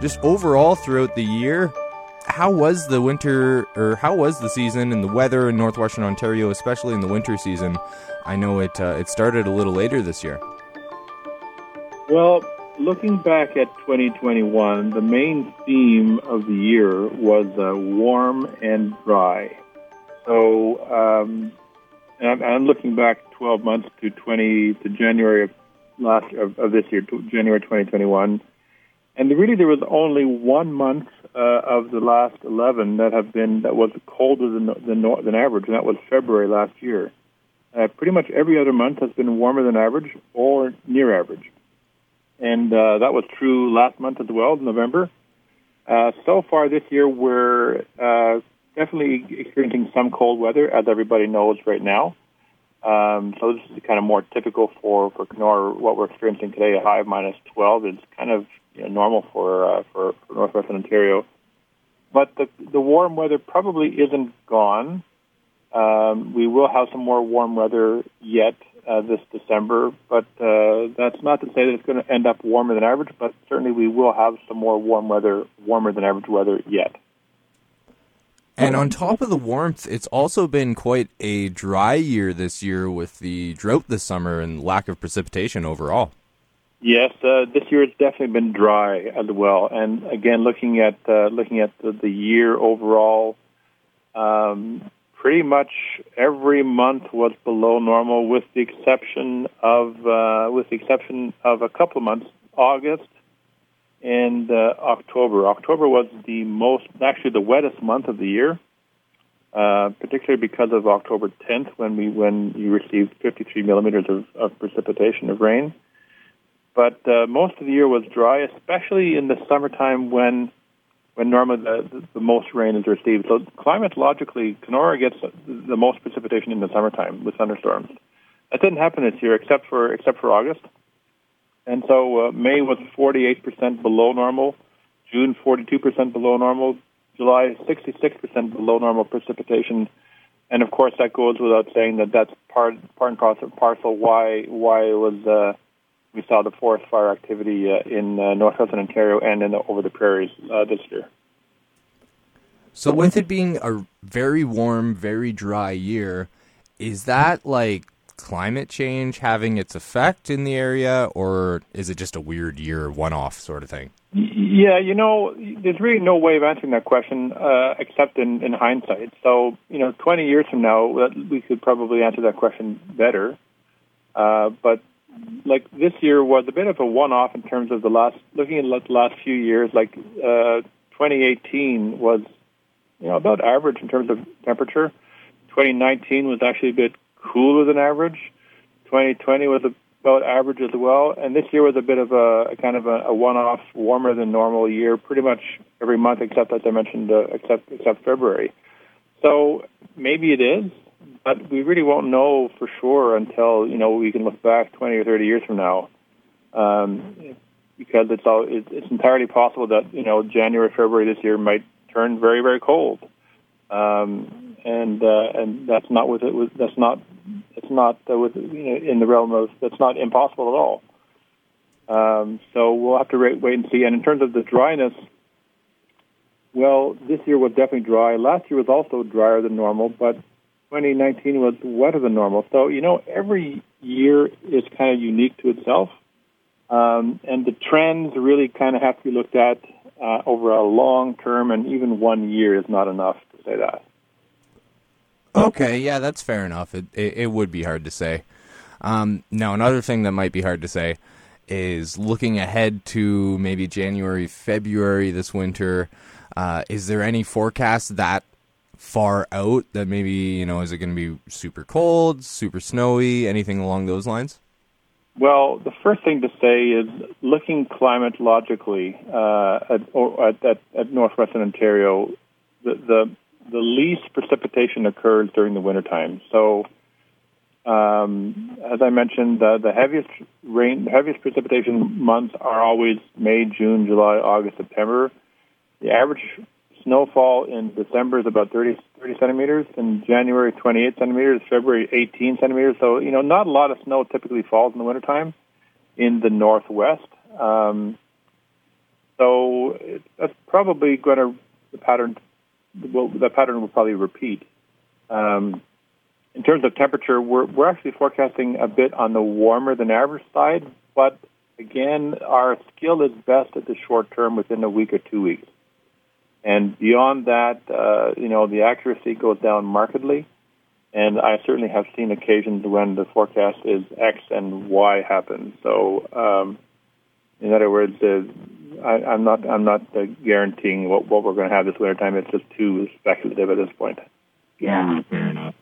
just overall throughout the year, how was the winter or how was the season and the weather in northwestern Ontario, especially in the winter season? I know it uh, it started a little later this year. Well, looking back at 2021, the main theme of the year was uh, warm and dry. So, um, I'm, I'm, looking back 12 months to 20 to January of last of, of this year, January 2021, and really there was only one month uh, of the last 11 that have been that was colder than than, than average, and that was February last year. Uh, pretty much every other month has been warmer than average or near average and uh, that was true last month as well, November. Uh, so far this year, we're uh, definitely experiencing some cold weather, as everybody knows right now. Um, so this is kind of more typical for for Kenora. What we're experiencing today, a high of minus 12, is kind of you know, normal for, uh, for for northwestern Ontario. But the the warm weather probably isn't gone. Um, we will have some more warm weather yet uh, this December, but uh, that's not to say that it's going to end up warmer than average, but certainly we will have some more warm weather, warmer than average weather yet. And on top of the warmth, it's also been quite a dry year this year with the drought this summer and lack of precipitation overall. Yes, uh, this year it's definitely been dry as well. And again, looking at uh, looking at the, the year overall, um, pretty much every month was below normal, with the exception of uh, with the exception of a couple months, August and uh, October. October was the most, actually, the wettest month of the year, uh, particularly because of October 10th when we when you received 53 millimeters of, of precipitation of rain. But uh, most of the year was dry, especially in the summertime when when normally the, the, most rain is received. So climatologically, Kenora gets the most precipitation in the summertime with thunderstorms. That didn't happen this year, except for except for August. And so uh, May was 48% below normal, June 42% below normal, July 66% below normal precipitation. And of course, that goes without saying that that's part part and parcel, why why it was. Uh, we saw the forest fire activity uh, in uh, northwestern Ontario and in the, over the prairies uh, this year. So, with it being a very warm, very dry year, is that like climate change having its effect in the area, or is it just a weird year, one off sort of thing? Yeah, you know, there's really no way of answering that question uh, except in, in hindsight. So, you know, 20 years from now, we could probably answer that question better. Uh, but like this year was a bit of a one-off in terms of the last looking at the last few years. Like uh, 2018 was you know about average in terms of temperature. 2019 was actually a bit cooler than average. 2020 was about average as well, and this year was a bit of a, a kind of a, a one-off, warmer than normal year. Pretty much every month, except as I mentioned, uh, except except February. So maybe it is, but we really won't know for sure until you know we can look back 20 or 30 years from now, um, because it's all it's entirely possible that you know January, February this year might turn very, very cold, um, and uh, and that's not with it. That's not it's not uh, with you know, in the realm of that's not impossible at all. Um, so we'll have to wait, wait and see. And in terms of the dryness, well, this year was definitely dry. Last year was also drier than normal, but 2019 was wetter than normal. So, you know, every year is kind of unique to itself. Um, and the trends really kind of have to be looked at uh, over a long term, and even one year is not enough to say that. Okay, yeah, that's fair enough. It, it, it would be hard to say. Um, now, another thing that might be hard to say is looking ahead to maybe January, February this winter. Uh, is there any forecast that far out that maybe you know is it going to be super cold, super snowy, anything along those lines? Well, the first thing to say is looking climatologically uh, at, at, at, northwestern Ontario, the, the, the least precipitation occurs during the wintertime. So, um, as I mentioned, the, the heaviest rain, the heaviest precipitation months are always May, June, July, August, September. The average snowfall in December is about 30, 30 centimeters, in January 28 centimeters, February 18 centimeters. So, you know, not a lot of snow typically falls in the wintertime in the northwest. Um, So that's probably going to the pattern. Will, the pattern will probably repeat. Um, in terms of temperature, we're we're actually forecasting a bit on the warmer than average side, but again, our skill is best at the short term within a week or two weeks. And beyond that, uh, you know, the accuracy goes down markedly. And I certainly have seen occasions when the forecast is X and Y happen. So, um, in other words, uh, I, I'm not I'm not uh, guaranteeing what, what we're going to have this winter time. It's just too speculative at this point. Yeah, fair enough.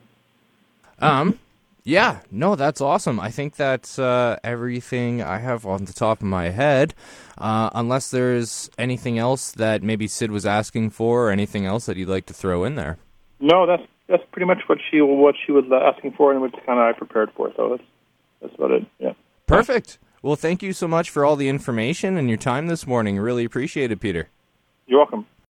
Um, yeah, no, that's awesome. I think that's uh, everything I have on the top of my head. Uh, unless there's anything else that maybe Sid was asking for, or anything else that you'd like to throw in there. No, that's that's pretty much what she what she was asking for, and what kind of I prepared for. So that's that's about it. Yeah. Perfect. Well, thank you so much for all the information and your time this morning. Really appreciate it, Peter. You're welcome.